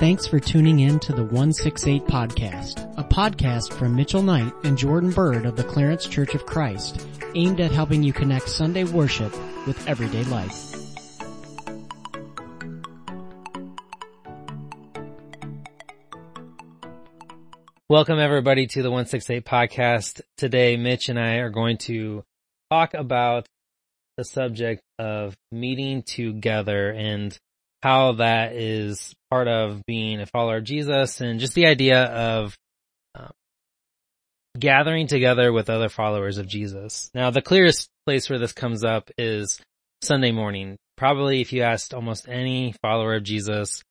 Thanks for tuning in to the 168 podcast, a podcast from Mitchell Knight and Jordan Bird of the Clarence Church of Christ, aimed at helping you connect Sunday worship with everyday life. Welcome everybody to the 168 podcast. Today, Mitch and I are going to talk about the subject of meeting together and how that is part of being a follower of Jesus and just the idea of um, gathering together with other followers of Jesus. Now, the clearest place where this comes up is Sunday morning. Probably if you asked almost any follower of Jesus,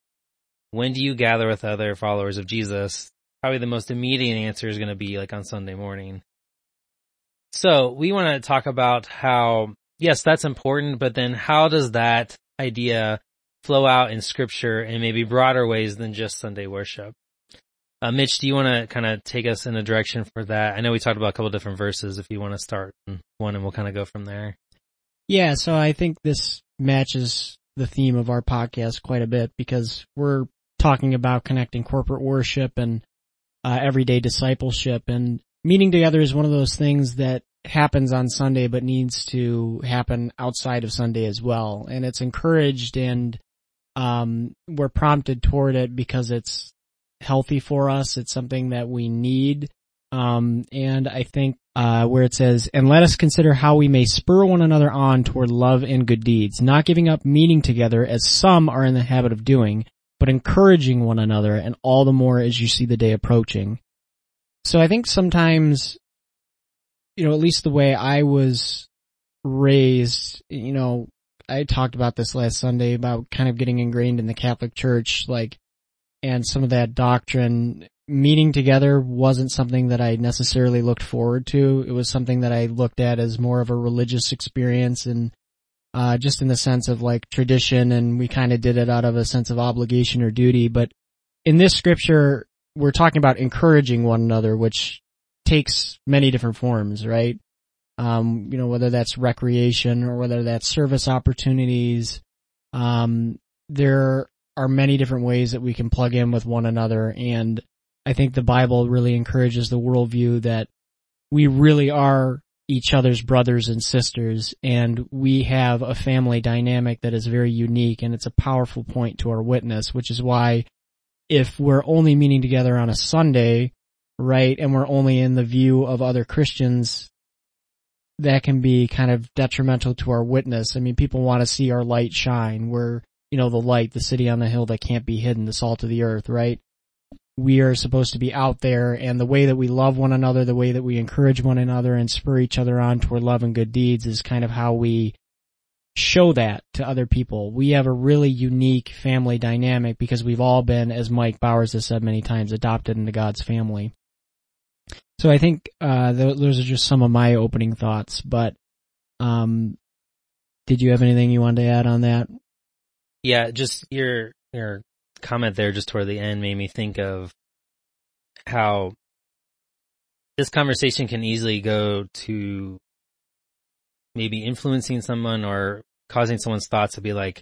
when do you gather with other followers of Jesus? probably the most immediate answer is going to be like on Sunday morning. So we want to talk about how, yes, that's important, but then how does that idea flow out in scripture in maybe broader ways than just Sunday worship? Uh, Mitch, do you want to kind of take us in a direction for that? I know we talked about a couple different verses. If you want to start one and we'll kind of go from there. Yeah. So I think this matches the theme of our podcast quite a bit because we're talking about connecting corporate worship and uh, everyday discipleship and meeting together is one of those things that happens on Sunday but needs to happen outside of Sunday as well. And it's encouraged and um, we're prompted toward it because it's healthy for us. It's something that we need. Um, and I think uh, where it says, and let us consider how we may spur one another on toward love and good deeds, not giving up meeting together as some are in the habit of doing, but encouraging one another and all the more as you see the day approaching. So I think sometimes, you know, at least the way I was raised, you know, I talked about this last Sunday about kind of getting ingrained in the Catholic Church, like, and some of that doctrine meeting together wasn't something that I necessarily looked forward to. It was something that I looked at as more of a religious experience and uh, just in the sense of like tradition and we kind of did it out of a sense of obligation or duty. But in this scripture, we're talking about encouraging one another, which takes many different forms, right? Um, you know, whether that's recreation or whether that's service opportunities. Um, there are many different ways that we can plug in with one another. And I think the Bible really encourages the worldview that we really are each other's brothers and sisters and we have a family dynamic that is very unique and it's a powerful point to our witness, which is why if we're only meeting together on a Sunday, right, and we're only in the view of other Christians, that can be kind of detrimental to our witness. I mean, people want to see our light shine. We're, you know, the light, the city on the hill that can't be hidden, the salt of the earth, right? we are supposed to be out there and the way that we love one another, the way that we encourage one another and spur each other on toward love and good deeds is kind of how we show that to other people. We have a really unique family dynamic because we've all been, as Mike Bowers has said many times, adopted into God's family. So I think, uh, those are just some of my opening thoughts, but, um, did you have anything you wanted to add on that? Yeah, just your, your comment there just toward the end made me think of how this conversation can easily go to maybe influencing someone or causing someone's thoughts to be like,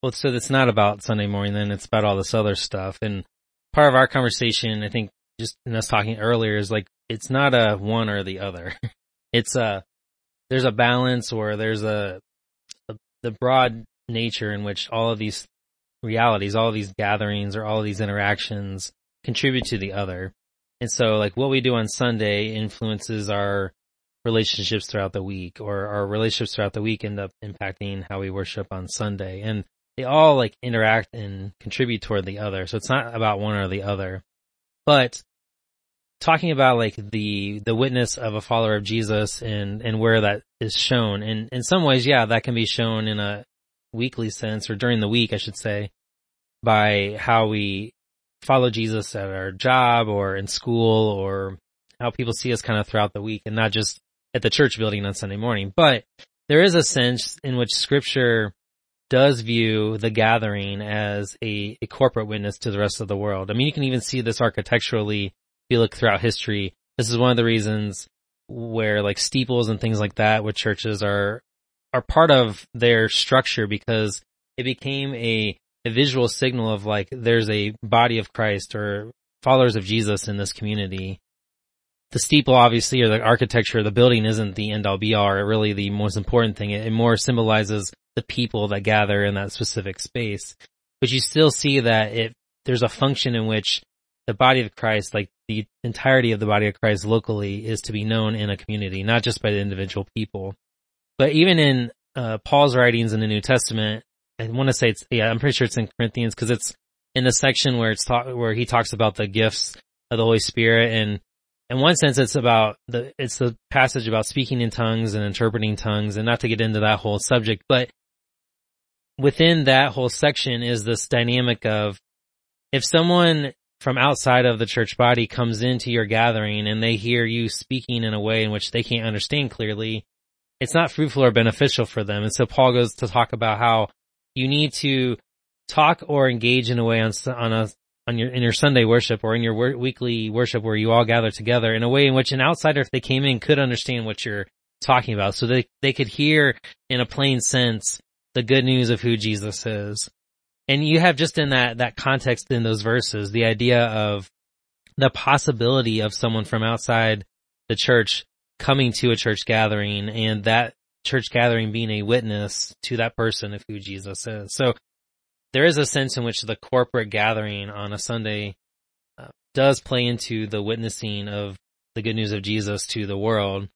well, so it's not about Sunday morning, then it's about all this other stuff. And part of our conversation, I think just in us talking earlier is like, it's not a one or the other. it's a, there's a balance or there's a, a the broad nature in which all of these realities, all of these gatherings or all of these interactions contribute to the other. And so like what we do on Sunday influences our relationships throughout the week or our relationships throughout the week end up impacting how we worship on Sunday and they all like interact and contribute toward the other. So it's not about one or the other, but talking about like the, the witness of a follower of Jesus and, and where that is shown. And in some ways, yeah, that can be shown in a weekly sense or during the week, I should say by how we follow Jesus at our job or in school or how people see us kind of throughout the week and not just at the church building on Sunday morning. But there is a sense in which scripture does view the gathering as a, a corporate witness to the rest of the world. I mean, you can even see this architecturally you look throughout history. This is one of the reasons where like steeples and things like that with churches are, are part of their structure because it became a a visual signal of like there's a body of Christ or followers of Jesus in this community. The steeple obviously or the architecture, of the building isn't the end all be all or really the most important thing. It, it more symbolizes the people that gather in that specific space. But you still see that it, there's a function in which the body of Christ, like the entirety of the body of Christ locally is to be known in a community, not just by the individual people. But even in uh, Paul's writings in the New Testament, I want to say it's, yeah, I'm pretty sure it's in Corinthians because it's in the section where it's talk, where he talks about the gifts of the Holy Spirit and in one sense it's about the, it's the passage about speaking in tongues and interpreting tongues and not to get into that whole subject, but within that whole section is this dynamic of if someone from outside of the church body comes into your gathering and they hear you speaking in a way in which they can't understand clearly, it's not fruitful or beneficial for them. And so Paul goes to talk about how you need to talk or engage in a way on, on a, on your, in your Sunday worship or in your wor- weekly worship where you all gather together in a way in which an outsider, if they came in, could understand what you're talking about. So they, they could hear in a plain sense the good news of who Jesus is. And you have just in that, that context in those verses, the idea of the possibility of someone from outside the church coming to a church gathering and that church gathering being a witness to that person of who Jesus is. So there is a sense in which the corporate gathering on a Sunday uh, does play into the witnessing of the good news of Jesus to the world.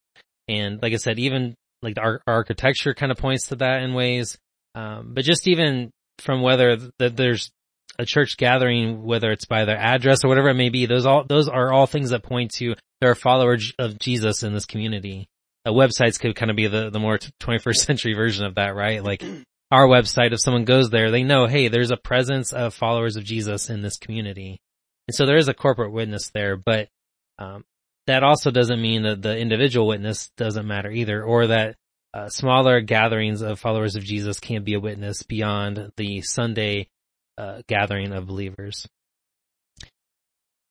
And like I said, even like the ar- architecture kind of points to that in ways. Um, but just even from whether that there's a church gathering, whether it's by their address or whatever it may be, those all, those are all things that point to there are followers of Jesus in this community. Uh, websites could kind of be the, the more 21st century version of that, right? Like our website, if someone goes there, they know, hey, there's a presence of followers of Jesus in this community. And so there is a corporate witness there, but, um, that also doesn't mean that the individual witness doesn't matter either, or that uh, smaller gatherings of followers of Jesus can't be a witness beyond the Sunday uh, gathering of believers.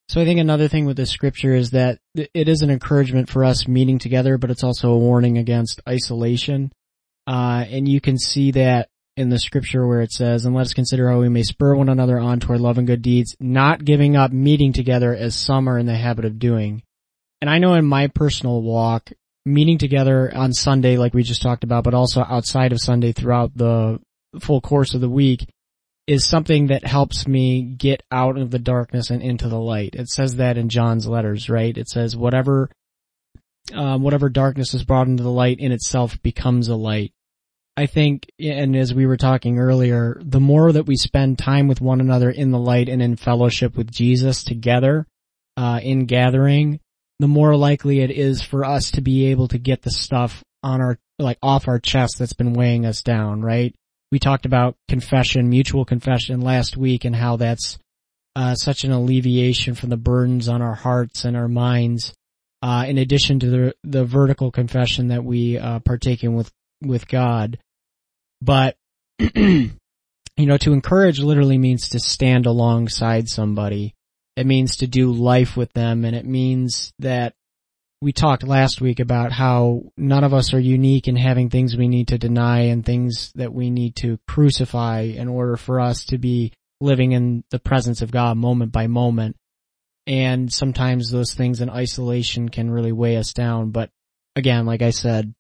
So I think another thing with this scripture is that it is an encouragement for us meeting together, but it's also a warning against isolation. Uh, and you can see that in the scripture where it says, and let us consider how we may spur one another on toward love and good deeds, not giving up meeting together as some are in the habit of doing. And I know in my personal walk, meeting together on Sunday, like we just talked about, but also outside of Sunday throughout the full course of the week is something that helps me get out of the darkness and into the light. It says that in John's letters, right? It says whatever, um, whatever darkness is brought into the light in itself becomes a light. I think, and as we were talking earlier, the more that we spend time with one another in the light and in fellowship with Jesus together, uh, in gathering, the more likely it is for us to be able to get the stuff on our, like off our chest that's been weighing us down, right? We talked about confession, mutual confession last week and how that's, uh, such an alleviation from the burdens on our hearts and our minds. Uh, in addition to the, the vertical confession that we, uh, partake in with, with God. But, you know, to encourage literally means to stand alongside somebody it means to do life with them and it means that we talked last week about how none of us are unique in having things we need to deny and things that we need to crucify in order for us to be living in the presence of God moment by moment. And sometimes those things in isolation can really weigh us down. But again, like I said,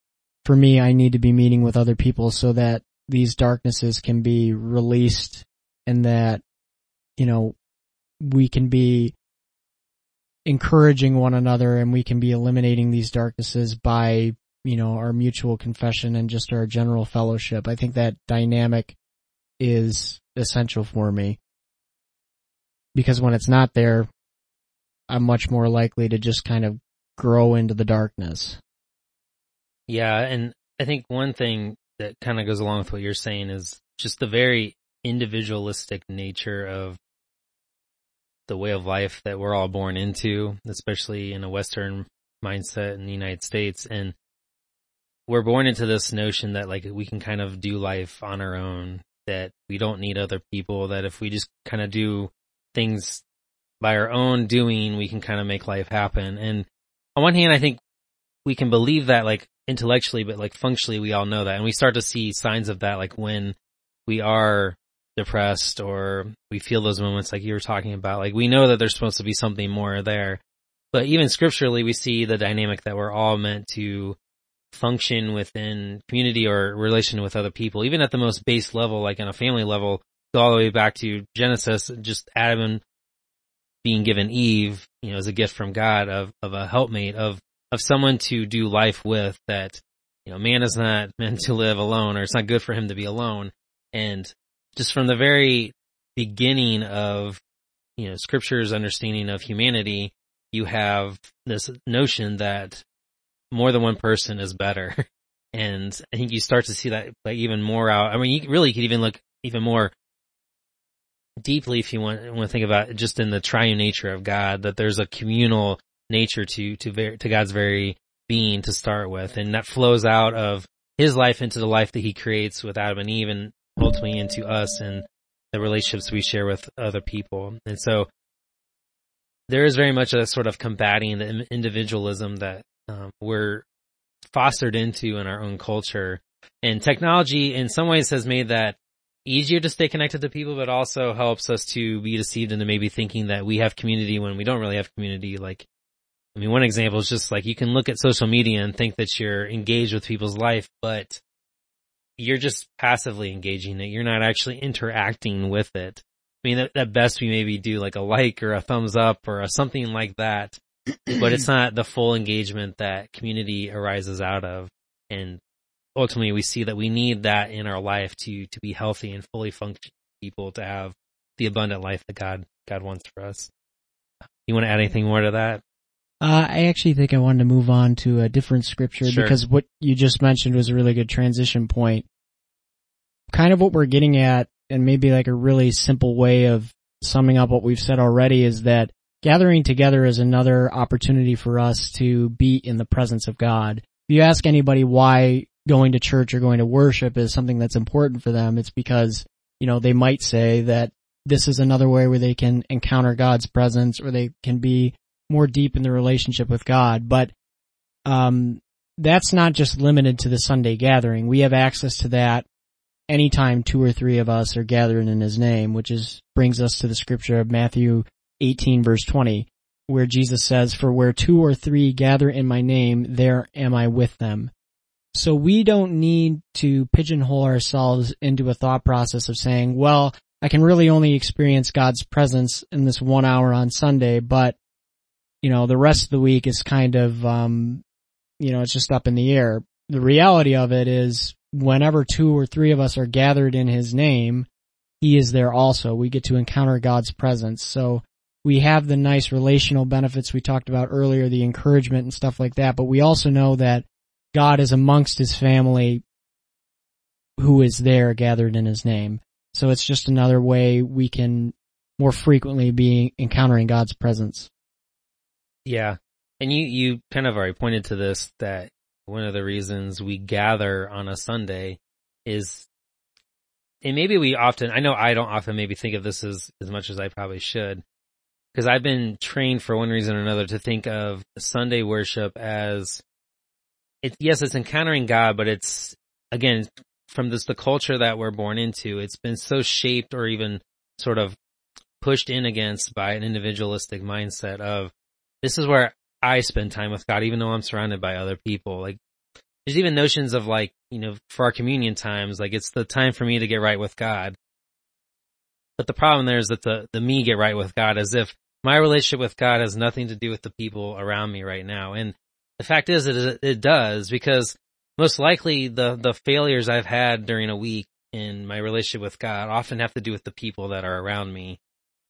for me, I need to be meeting with other people so that these darknesses can be released and that, you know, we can be encouraging one another and we can be eliminating these darknesses by, you know, our mutual confession and just our general fellowship. I think that dynamic is essential for me. Because when it's not there, I'm much more likely to just kind of grow into the darkness. Yeah, and I think one thing that kind of goes along with what you're saying is just the very individualistic nature of the way of life that we're all born into, especially in a Western mindset in the United States. And we're born into this notion that like we can kind of do life on our own, that we don't need other people, that if we just kind of do things by our own doing, we can kind of make life happen. And on one hand, I think we can believe that like intellectually, but like functionally, we all know that. And we start to see signs of that like when we are depressed or we feel those moments like you were talking about. Like we know that there's supposed to be something more there. But even scripturally, we see the dynamic that we're all meant to function within community or relation with other people, even at the most base level, like on a family level, all the way back to Genesis, just Adam and being given Eve, you know, as a gift from God of, of a helpmate, of, of someone to do life with that, you know, man is not meant to live alone or it's not good for him to be alone. And just from the very beginning of, you know, scripture's understanding of humanity, you have this notion that more than one person is better. And I think you start to see that like even more out. I mean, you really could even look even more deeply if you want, want to think about just in the triune nature of God, that there's a communal nature to, to, to God's very being to start with. And that flows out of his life into the life that he creates with Adam and Eve and ultimately into us and the relationships we share with other people. And so there is very much a sort of combating the individualism that um, we're fostered into in our own culture. And technology in some ways has made that easier to stay connected to people, but also helps us to be deceived into maybe thinking that we have community when we don't really have community. Like, I mean, one example is just like you can look at social media and think that you're engaged with people's life, but you're just passively engaging it. You're not actually interacting with it. I mean, at, at best we maybe do like a like or a thumbs up or a something like that, but it's not the full engagement that community arises out of. And ultimately we see that we need that in our life to, to be healthy and fully functioning people to have the abundant life that God, God wants for us. You want to add anything more to that? Uh, I actually think I wanted to move on to a different scripture sure. because what you just mentioned was a really good transition point. Kind of what we're getting at and maybe like a really simple way of summing up what we've said already is that gathering together is another opportunity for us to be in the presence of God. If you ask anybody why going to church or going to worship is something that's important for them, it's because, you know, they might say that this is another way where they can encounter God's presence or they can be more deep in the relationship with God. But, um, that's not just limited to the Sunday gathering. We have access to that anytime two or three of us are gathered in his name, which is, brings us to the scripture of Matthew 18 verse 20, where Jesus says, for where two or three gather in my name, there am I with them. So we don't need to pigeonhole ourselves into a thought process of saying, well, I can really only experience God's presence in this one hour on Sunday, but you know, the rest of the week is kind of, um, you know, it's just up in the air. The reality of it is whenever two or three of us are gathered in his name, he is there also. We get to encounter God's presence. So we have the nice relational benefits we talked about earlier, the encouragement and stuff like that, but we also know that God is amongst his family who is there gathered in his name. So it's just another way we can more frequently be encountering God's presence. Yeah. And you, you kind of already pointed to this that one of the reasons we gather on a Sunday is, and maybe we often, I know I don't often maybe think of this as, as much as I probably should, because I've been trained for one reason or another to think of Sunday worship as, it, yes, it's encountering God, but it's, again, from this, the culture that we're born into, it's been so shaped or even sort of pushed in against by an individualistic mindset of, this is where I spend time with God, even though I'm surrounded by other people. Like, there's even notions of like, you know, for our communion times, like it's the time for me to get right with God. But the problem there is that the, the me get right with God as if my relationship with God has nothing to do with the people around me right now. And the fact is that it does because most likely the, the failures I've had during a week in my relationship with God often have to do with the people that are around me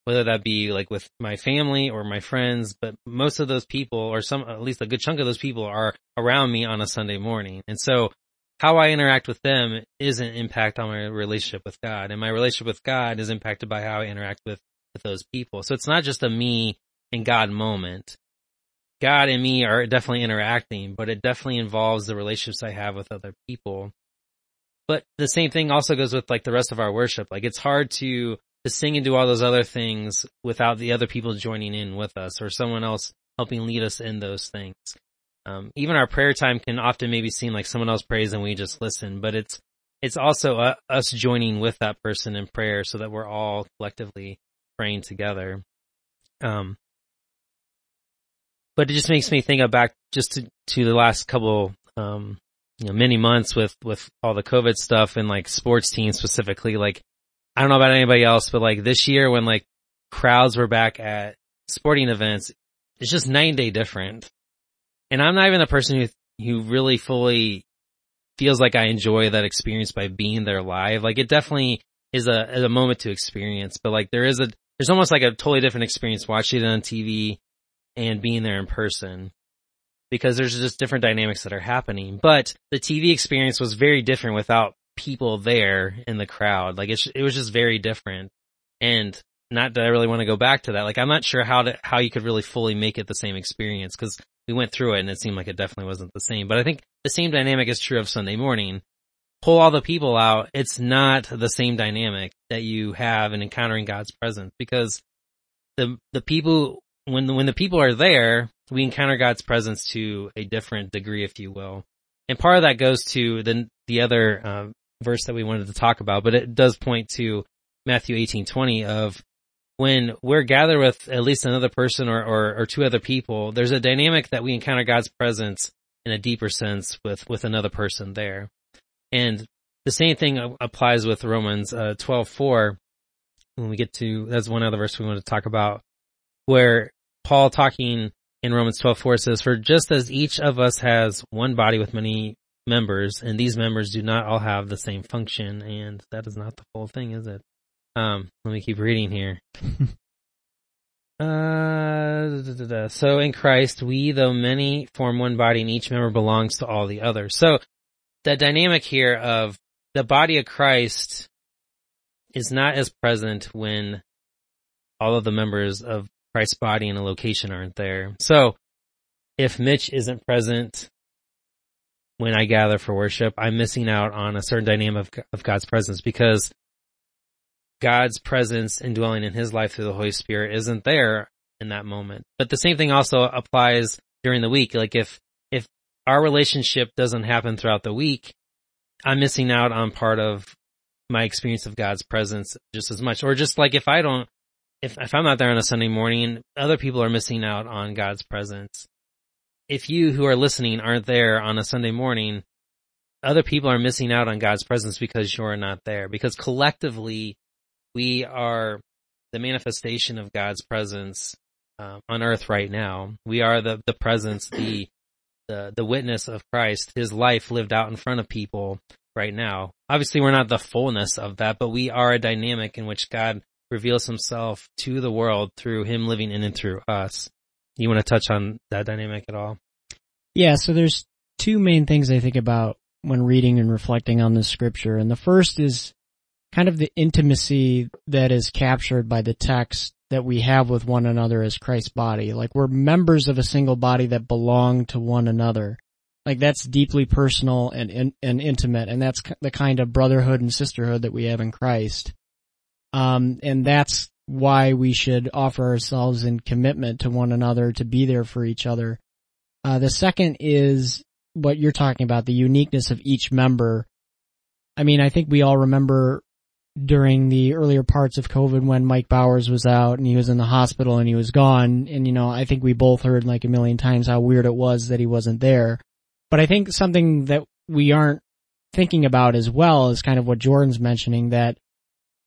whether that be like with my family or my friends, but most of those people or some, at least a good chunk of those people are around me on a Sunday morning. And so how I interact with them is an impact on my relationship with God and my relationship with God is impacted by how I interact with, with those people. So it's not just a me and God moment. God and me are definitely interacting, but it definitely involves the relationships I have with other people. But the same thing also goes with like the rest of our worship. Like it's hard to to sing and do all those other things without the other people joining in with us or someone else helping lead us in those things. Um, even our prayer time can often maybe seem like someone else prays and we just listen, but it's it's also uh, us joining with that person in prayer so that we're all collectively praying together. Um, but it just makes me think of back just to, to the last couple, um, you know, many months with, with all the COVID stuff and like sports teams specifically. Like, I don't know about anybody else, but like this year when like crowds were back at sporting events, it's just night and day different. And I'm not even a person who, who really fully feels like I enjoy that experience by being there live. Like it definitely is a, is a moment to experience, but like there is a, there's almost like a totally different experience watching it on TV and being there in person because there's just different dynamics that are happening. But the TV experience was very different without people there in the crowd. Like it, it was just very different. And not that I really want to go back to that. Like I'm not sure how to, how you could really fully make it the same experience because we went through it and it seemed like it definitely wasn't the same. But I think the same dynamic is true of Sunday morning. Pull all the people out. It's not the same dynamic that you have in encountering God's presence because the, the people, when the, when the people are there, we encounter God's presence to a different degree, if you will. And part of that goes to the, the other, uh, verse that we wanted to talk about, but it does point to Matthew 18:20 of when we're gathered with at least another person or, or, or two other people, there's a dynamic that we encounter God's presence in a deeper sense with, with another person there. And the same thing applies with Romans, uh, 12:4 when we get to, that's one other verse we want to talk about where Paul talking in Romans 12:4 says, for just as each of us has one body with many members and these members do not all have the same function and that is not the full thing, is it? Um, let me keep reading here. uh, da, da, da, so in Christ, we, though many, form one body and each member belongs to all the others. So the dynamic here of the body of Christ is not as present when all of the members of Christ's body in a location aren't there. So if Mitch isn't present when I gather for worship, I'm missing out on a certain dynamic of, of God's presence because God's presence indwelling in his life through the Holy Spirit isn't there in that moment. But the same thing also applies during the week. Like if, if our relationship doesn't happen throughout the week, I'm missing out on part of my experience of God's presence just as much. Or just like if I don't, if, if I'm not there on a Sunday morning, other people are missing out on God's presence. If you who are listening aren't there on a Sunday morning, other people are missing out on God's presence because you're not there. Because collectively, we are the manifestation of God's presence um, on earth right now. We are the, the presence, the, the, the witness of Christ, his life lived out in front of people right now. Obviously we're not the fullness of that, but we are a dynamic in which God reveals himself to the world through him living in and through us. You want to touch on that dynamic at all? Yeah, so there's two main things I think about when reading and reflecting on this scripture. And the first is kind of the intimacy that is captured by the text that we have with one another as Christ's body. Like we're members of a single body that belong to one another. Like that's deeply personal and, and, and intimate and that's the kind of brotherhood and sisterhood that we have in Christ. Um, and that's why we should offer ourselves in commitment to one another to be there for each other. Uh, the second is what you're talking about, the uniqueness of each member. I mean, I think we all remember during the earlier parts of COVID when Mike Bowers was out and he was in the hospital and he was gone. And you know, I think we both heard like a million times how weird it was that he wasn't there. But I think something that we aren't thinking about as well is kind of what Jordan's mentioning that,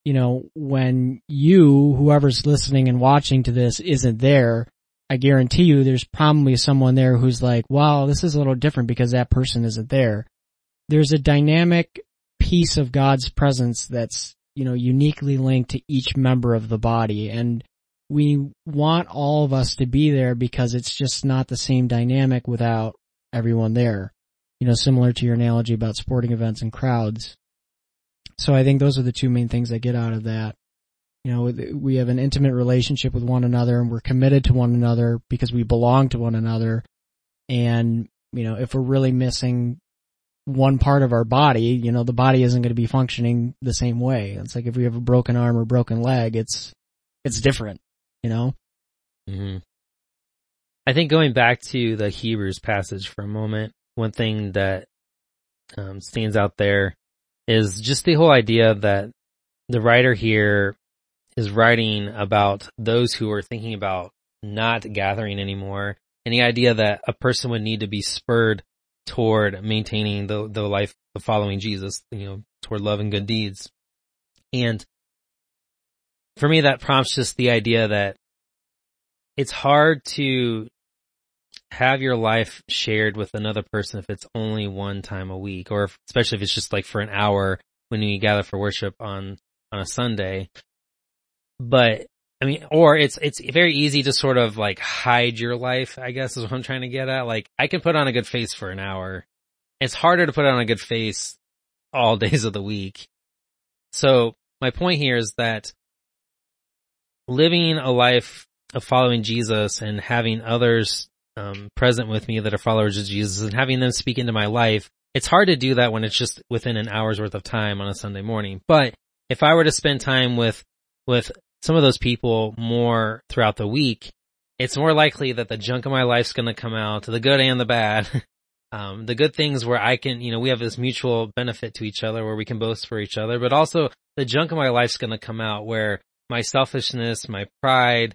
you know, when you, whoever's listening and watching to this isn't there, I guarantee you there's probably someone there who's like, wow, this is a little different because that person isn't there. There's a dynamic piece of God's presence that's, you know, uniquely linked to each member of the body. And we want all of us to be there because it's just not the same dynamic without everyone there. You know, similar to your analogy about sporting events and crowds. So I think those are the two main things I get out of that. You know, we have an intimate relationship with one another and we're committed to one another because we belong to one another. And, you know, if we're really missing one part of our body, you know, the body isn't going to be functioning the same way. It's like if we have a broken arm or broken leg, it's, it's different, you know? Mm-hmm. I think going back to the Hebrews passage for a moment, one thing that um, stands out there is just the whole idea that the writer here is writing about those who are thinking about not gathering anymore and the idea that a person would need to be spurred toward maintaining the, the life of following Jesus, you know, toward love and good deeds. And for me, that prompts just the idea that it's hard to have your life shared with another person if it's only one time a week, or if, especially if it's just like for an hour when you gather for worship on, on a Sunday. But, I mean, or it's, it's very easy to sort of like hide your life, I guess is what I'm trying to get at. Like, I can put on a good face for an hour. It's harder to put on a good face all days of the week. So my point here is that living a life of following Jesus and having others um, present with me that are followers of Jesus and having them speak into my life, it's hard to do that when it's just within an hour's worth of time on a Sunday morning. But if I were to spend time with with some of those people more throughout the week, it's more likely that the junk of my life's going to come out, the good and the bad. Um, the good things where I can, you know, we have this mutual benefit to each other where we can boast for each other, but also the junk of my life's going to come out where my selfishness, my pride,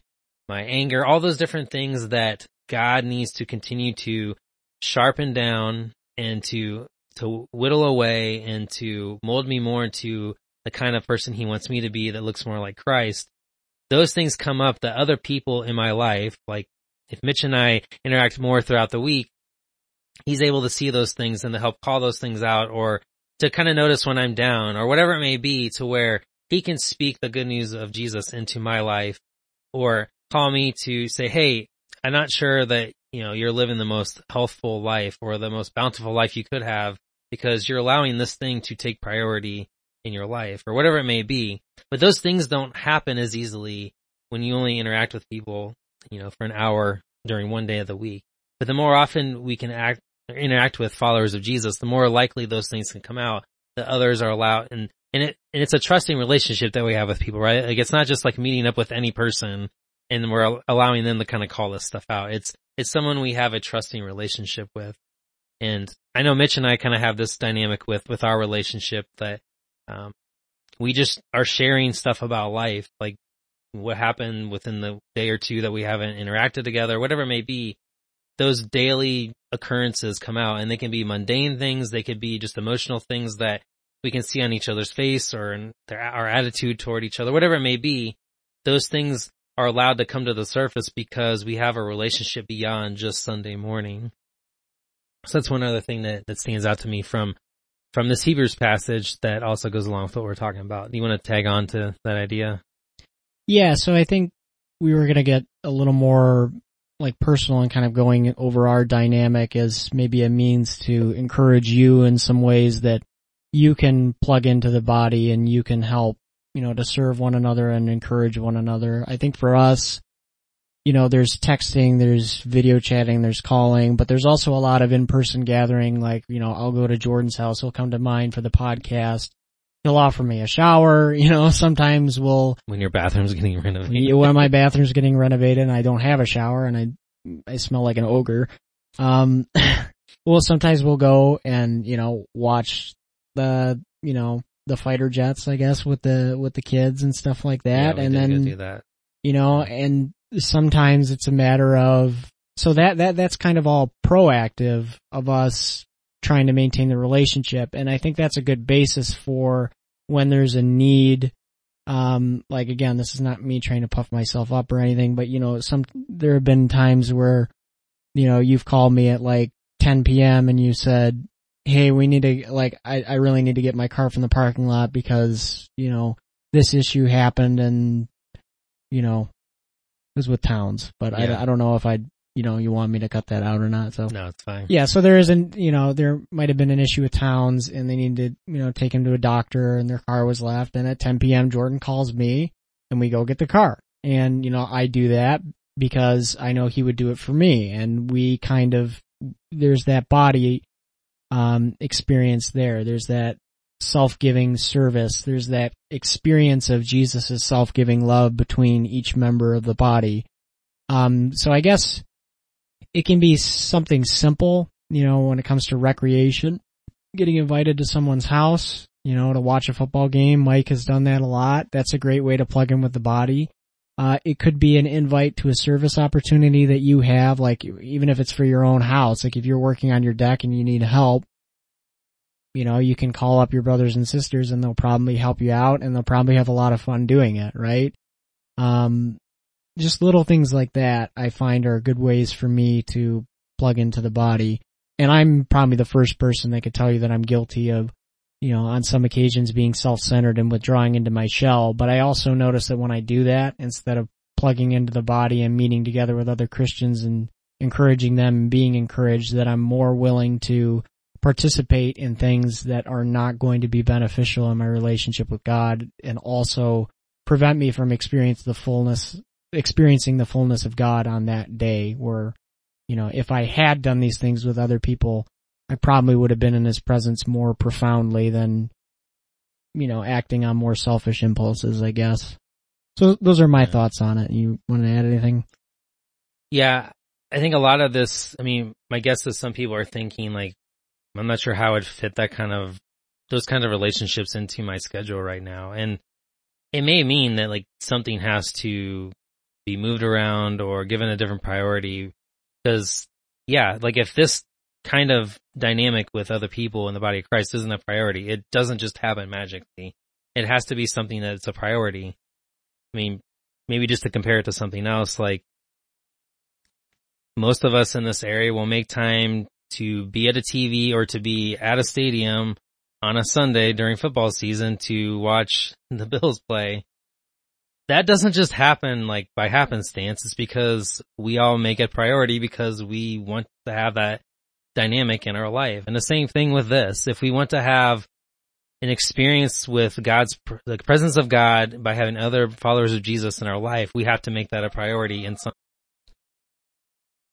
my anger, all those different things that God needs to continue to sharpen down and to, to whittle away and to mold me more into the kind of person he wants me to be that looks more like Christ. Those things come up that other people in my life, like if Mitch and I interact more throughout the week, he's able to see those things and to help call those things out or to kind of notice when I'm down or whatever it may be to where he can speak the good news of Jesus into my life or call me to say, Hey, I'm not sure that, you know, you're living the most healthful life or the most bountiful life you could have because you're allowing this thing to take priority in your life or whatever it may be. But those things don't happen as easily when you only interact with people, you know, for an hour during one day of the week. But the more often we can act, interact with followers of Jesus, the more likely those things can come out that others are allowed and, and it, and it's a trusting relationship that we have with people, right? Like it's not just like meeting up with any person and we're allowing them to kind of call this stuff out. It's, it's someone we have a trusting relationship with. And I know Mitch and I kind of have this dynamic with, with our relationship that, um, we just are sharing stuff about life, like what happened within the day or two that we haven't interacted together, whatever it may be those daily occurrences come out and they can be mundane things. They could be just emotional things that we can see on each other's face or in their, our attitude toward each other, whatever it may be. Those things are allowed to come to the surface because we have a relationship beyond just Sunday morning. So that's one other thing that, that stands out to me from, from this Hebrews passage that also goes along with what we're talking about. Do you want to tag on to that idea? Yeah, so I think we were going to get a little more like personal and kind of going over our dynamic as maybe a means to encourage you in some ways that you can plug into the body and you can help, you know, to serve one another and encourage one another. I think for us, you know, there's texting, there's video chatting, there's calling, but there's also a lot of in-person gathering. Like, you know, I'll go to Jordan's house. He'll come to mine for the podcast. He'll offer me a shower. You know, sometimes we'll when your bathroom's getting renovated. when my bathroom's getting renovated and I don't have a shower and I I smell like an ogre. Um, well, sometimes we'll go and you know watch the you know the fighter jets, I guess, with the with the kids and stuff like that, yeah, and then you know, and sometimes it's a matter of so that that that's kind of all proactive of us trying to maintain the relationship, and I think that's a good basis for when there's a need, um, like again, this is not me trying to puff myself up or anything, but you know, some, there have been times where, you know, you've called me at like 10 p.m. and you said, Hey, we need to, like, I, I really need to get my car from the parking lot because, you know, this issue happened and, you know, it was with towns, but yeah. I, I don't know if I'd you know, you want me to cut that out or not. So no, it's fine. Yeah. So there isn't, you know, there might have been an issue with towns and they needed, to, you know, take him to a doctor and their car was left. And at 10 p.m. Jordan calls me and we go get the car. And, you know, I do that because I know he would do it for me. And we kind of, there's that body, um, experience there. There's that self-giving service. There's that experience of Jesus' self-giving love between each member of the body. Um, so I guess it can be something simple, you know, when it comes to recreation, getting invited to someone's house, you know, to watch a football game. Mike has done that a lot. That's a great way to plug in with the body. Uh, it could be an invite to a service opportunity that you have, like even if it's for your own house, like if you're working on your deck and you need help, you know, you can call up your brothers and sisters and they'll probably help you out and they'll probably have a lot of fun doing it, right? Um, just little things like that I find are good ways for me to plug into the body. And I'm probably the first person that could tell you that I'm guilty of, you know, on some occasions being self-centered and withdrawing into my shell. But I also notice that when I do that, instead of plugging into the body and meeting together with other Christians and encouraging them and being encouraged, that I'm more willing to participate in things that are not going to be beneficial in my relationship with God and also prevent me from experience the fullness, experiencing the fullness of God on that day where, you know, if I had done these things with other people, I probably would have been in his presence more profoundly than, you know, acting on more selfish impulses, I guess. So those are my yeah. thoughts on it. You want to add anything? Yeah, I think a lot of this, I mean, my guess is some people are thinking like, I'm not sure how I'd fit that kind of, those kind of relationships into my schedule right now. And it may mean that like something has to be moved around or given a different priority. Cause yeah, like if this kind of dynamic with other people in the body of Christ isn't a priority, it doesn't just happen magically. It has to be something that's a priority. I mean, maybe just to compare it to something else, like most of us in this area will make time to be at a TV or to be at a stadium on a Sunday during football season to watch the Bills play. That doesn't just happen like by happenstance. It's because we all make it priority because we want to have that dynamic in our life. And the same thing with this. If we want to have an experience with God's, the presence of God by having other followers of Jesus in our life, we have to make that a priority in some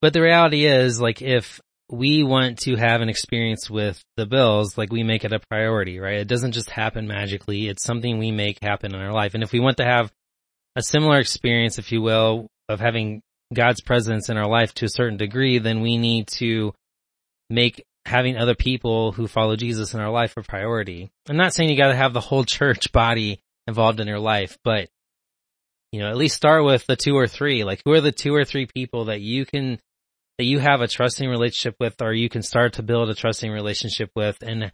but the reality is, like, if we want to have an experience with the bills, like we make it a priority, right? It doesn't just happen magically. It's something we make happen in our life. And if we want to have a similar experience, if you will, of having God's presence in our life to a certain degree, then we need to make having other people who follow Jesus in our life a priority. I'm not saying you gotta have the whole church body involved in your life, but you know, at least start with the two or three. Like who are the two or three people that you can that you have a trusting relationship with or you can start to build a trusting relationship with and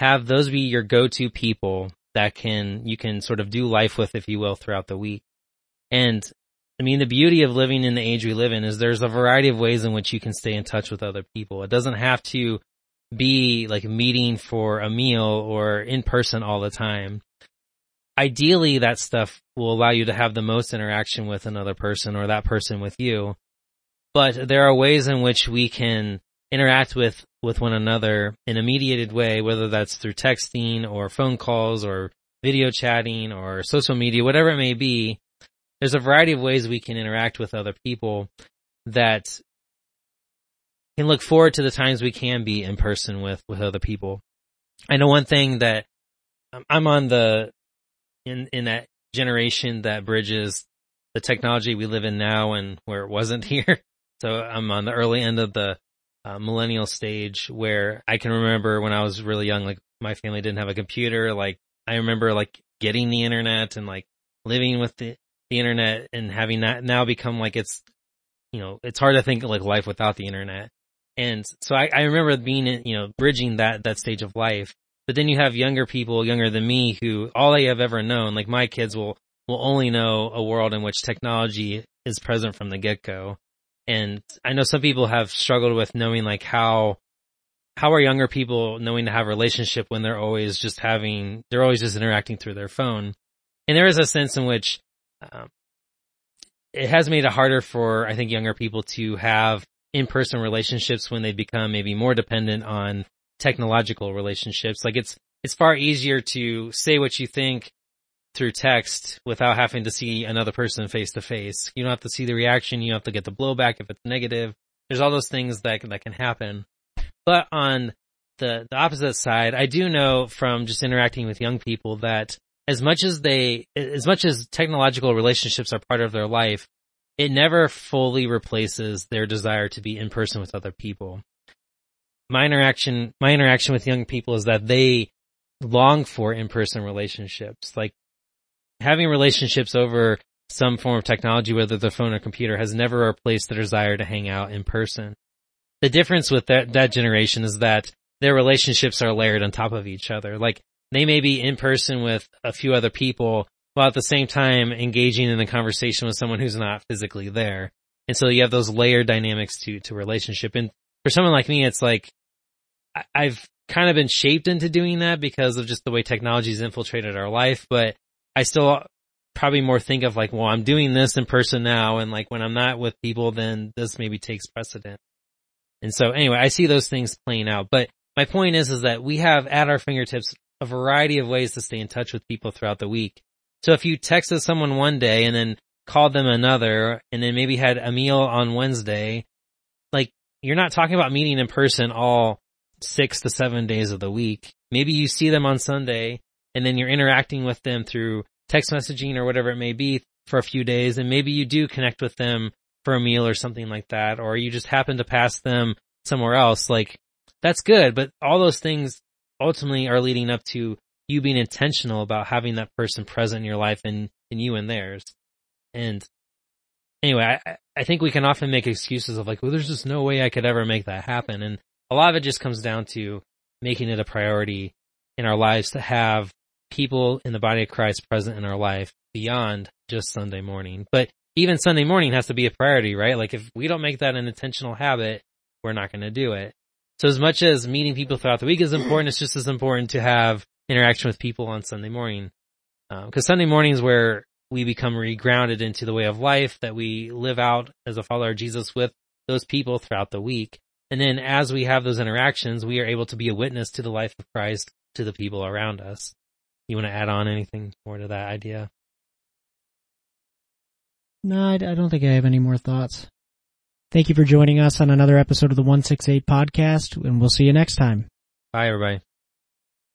have those be your go-to people that can, you can sort of do life with, if you will, throughout the week. And I mean, the beauty of living in the age we live in is there's a variety of ways in which you can stay in touch with other people. It doesn't have to be like meeting for a meal or in person all the time. Ideally, that stuff will allow you to have the most interaction with another person or that person with you but there are ways in which we can interact with, with one another in a mediated way, whether that's through texting or phone calls or video chatting or social media, whatever it may be. There's a variety of ways we can interact with other people that can look forward to the times we can be in person with, with other people. I know one thing that um, I'm on the, in, in that generation that bridges the technology we live in now and where it wasn't here. So I'm on the early end of the uh, millennial stage where I can remember when I was really young, like my family didn't have a computer. Like I remember like getting the internet and like living with the, the internet and having that now become like it's, you know, it's hard to think like life without the internet. And so I, I remember being, in, you know, bridging that, that stage of life. But then you have younger people, younger than me, who all they have ever known, like my kids will, will only know a world in which technology is present from the get-go. And I know some people have struggled with knowing like how, how are younger people knowing to have a relationship when they're always just having, they're always just interacting through their phone. And there is a sense in which, um, it has made it harder for, I think, younger people to have in-person relationships when they become maybe more dependent on technological relationships. Like it's, it's far easier to say what you think through text without having to see another person face to face. You don't have to see the reaction. You don't have to get the blowback if it's negative. There's all those things that that can happen. But on the the opposite side, I do know from just interacting with young people that as much as they, as much as technological relationships are part of their life, it never fully replaces their desire to be in person with other people. My interaction, my interaction with young people is that they long for in-person relationships. Like having relationships over some form of technology, whether the phone or computer, has never replaced the desire to hang out in person. The difference with that, that generation is that their relationships are layered on top of each other. Like they may be in person with a few other people while at the same time engaging in a conversation with someone who's not physically there. And so you have those layered dynamics to, to relationship. And for someone like me, it's like, I've kind of been shaped into doing that because of just the way technology's infiltrated our life, but I still probably more think of like, well, I'm doing this in person now. And like when I'm not with people, then this maybe takes precedent. And so anyway, I see those things playing out, but my point is, is that we have at our fingertips a variety of ways to stay in touch with people throughout the week. So if you texted someone one day and then called them another and then maybe had a meal on Wednesday, like you're not talking about meeting in person all six to seven days of the week. Maybe you see them on Sunday and then you're interacting with them through text messaging or whatever it may be for a few days. And maybe you do connect with them for a meal or something like that, or you just happen to pass them somewhere else. Like that's good, but all those things ultimately are leading up to you being intentional about having that person present in your life and, and you and theirs. And anyway, I, I think we can often make excuses of like, well, there's just no way I could ever make that happen. And a lot of it just comes down to making it a priority in our lives to have people in the body of Christ present in our life beyond just Sunday morning. But even Sunday morning has to be a priority, right? Like if we don't make that an intentional habit, we're not going to do it. So as much as meeting people throughout the week is important, it's just as important to have interaction with people on Sunday morning. Um, cause Sunday morning is where we become regrounded into the way of life that we live out as a follower of Jesus with those people throughout the week. And then as we have those interactions, we are able to be a witness to the life of Christ to the people around us. You want to add on anything more to that idea? No, I, I don't think I have any more thoughts. Thank you for joining us on another episode of the 168 podcast, and we'll see you next time. Bye, everybody.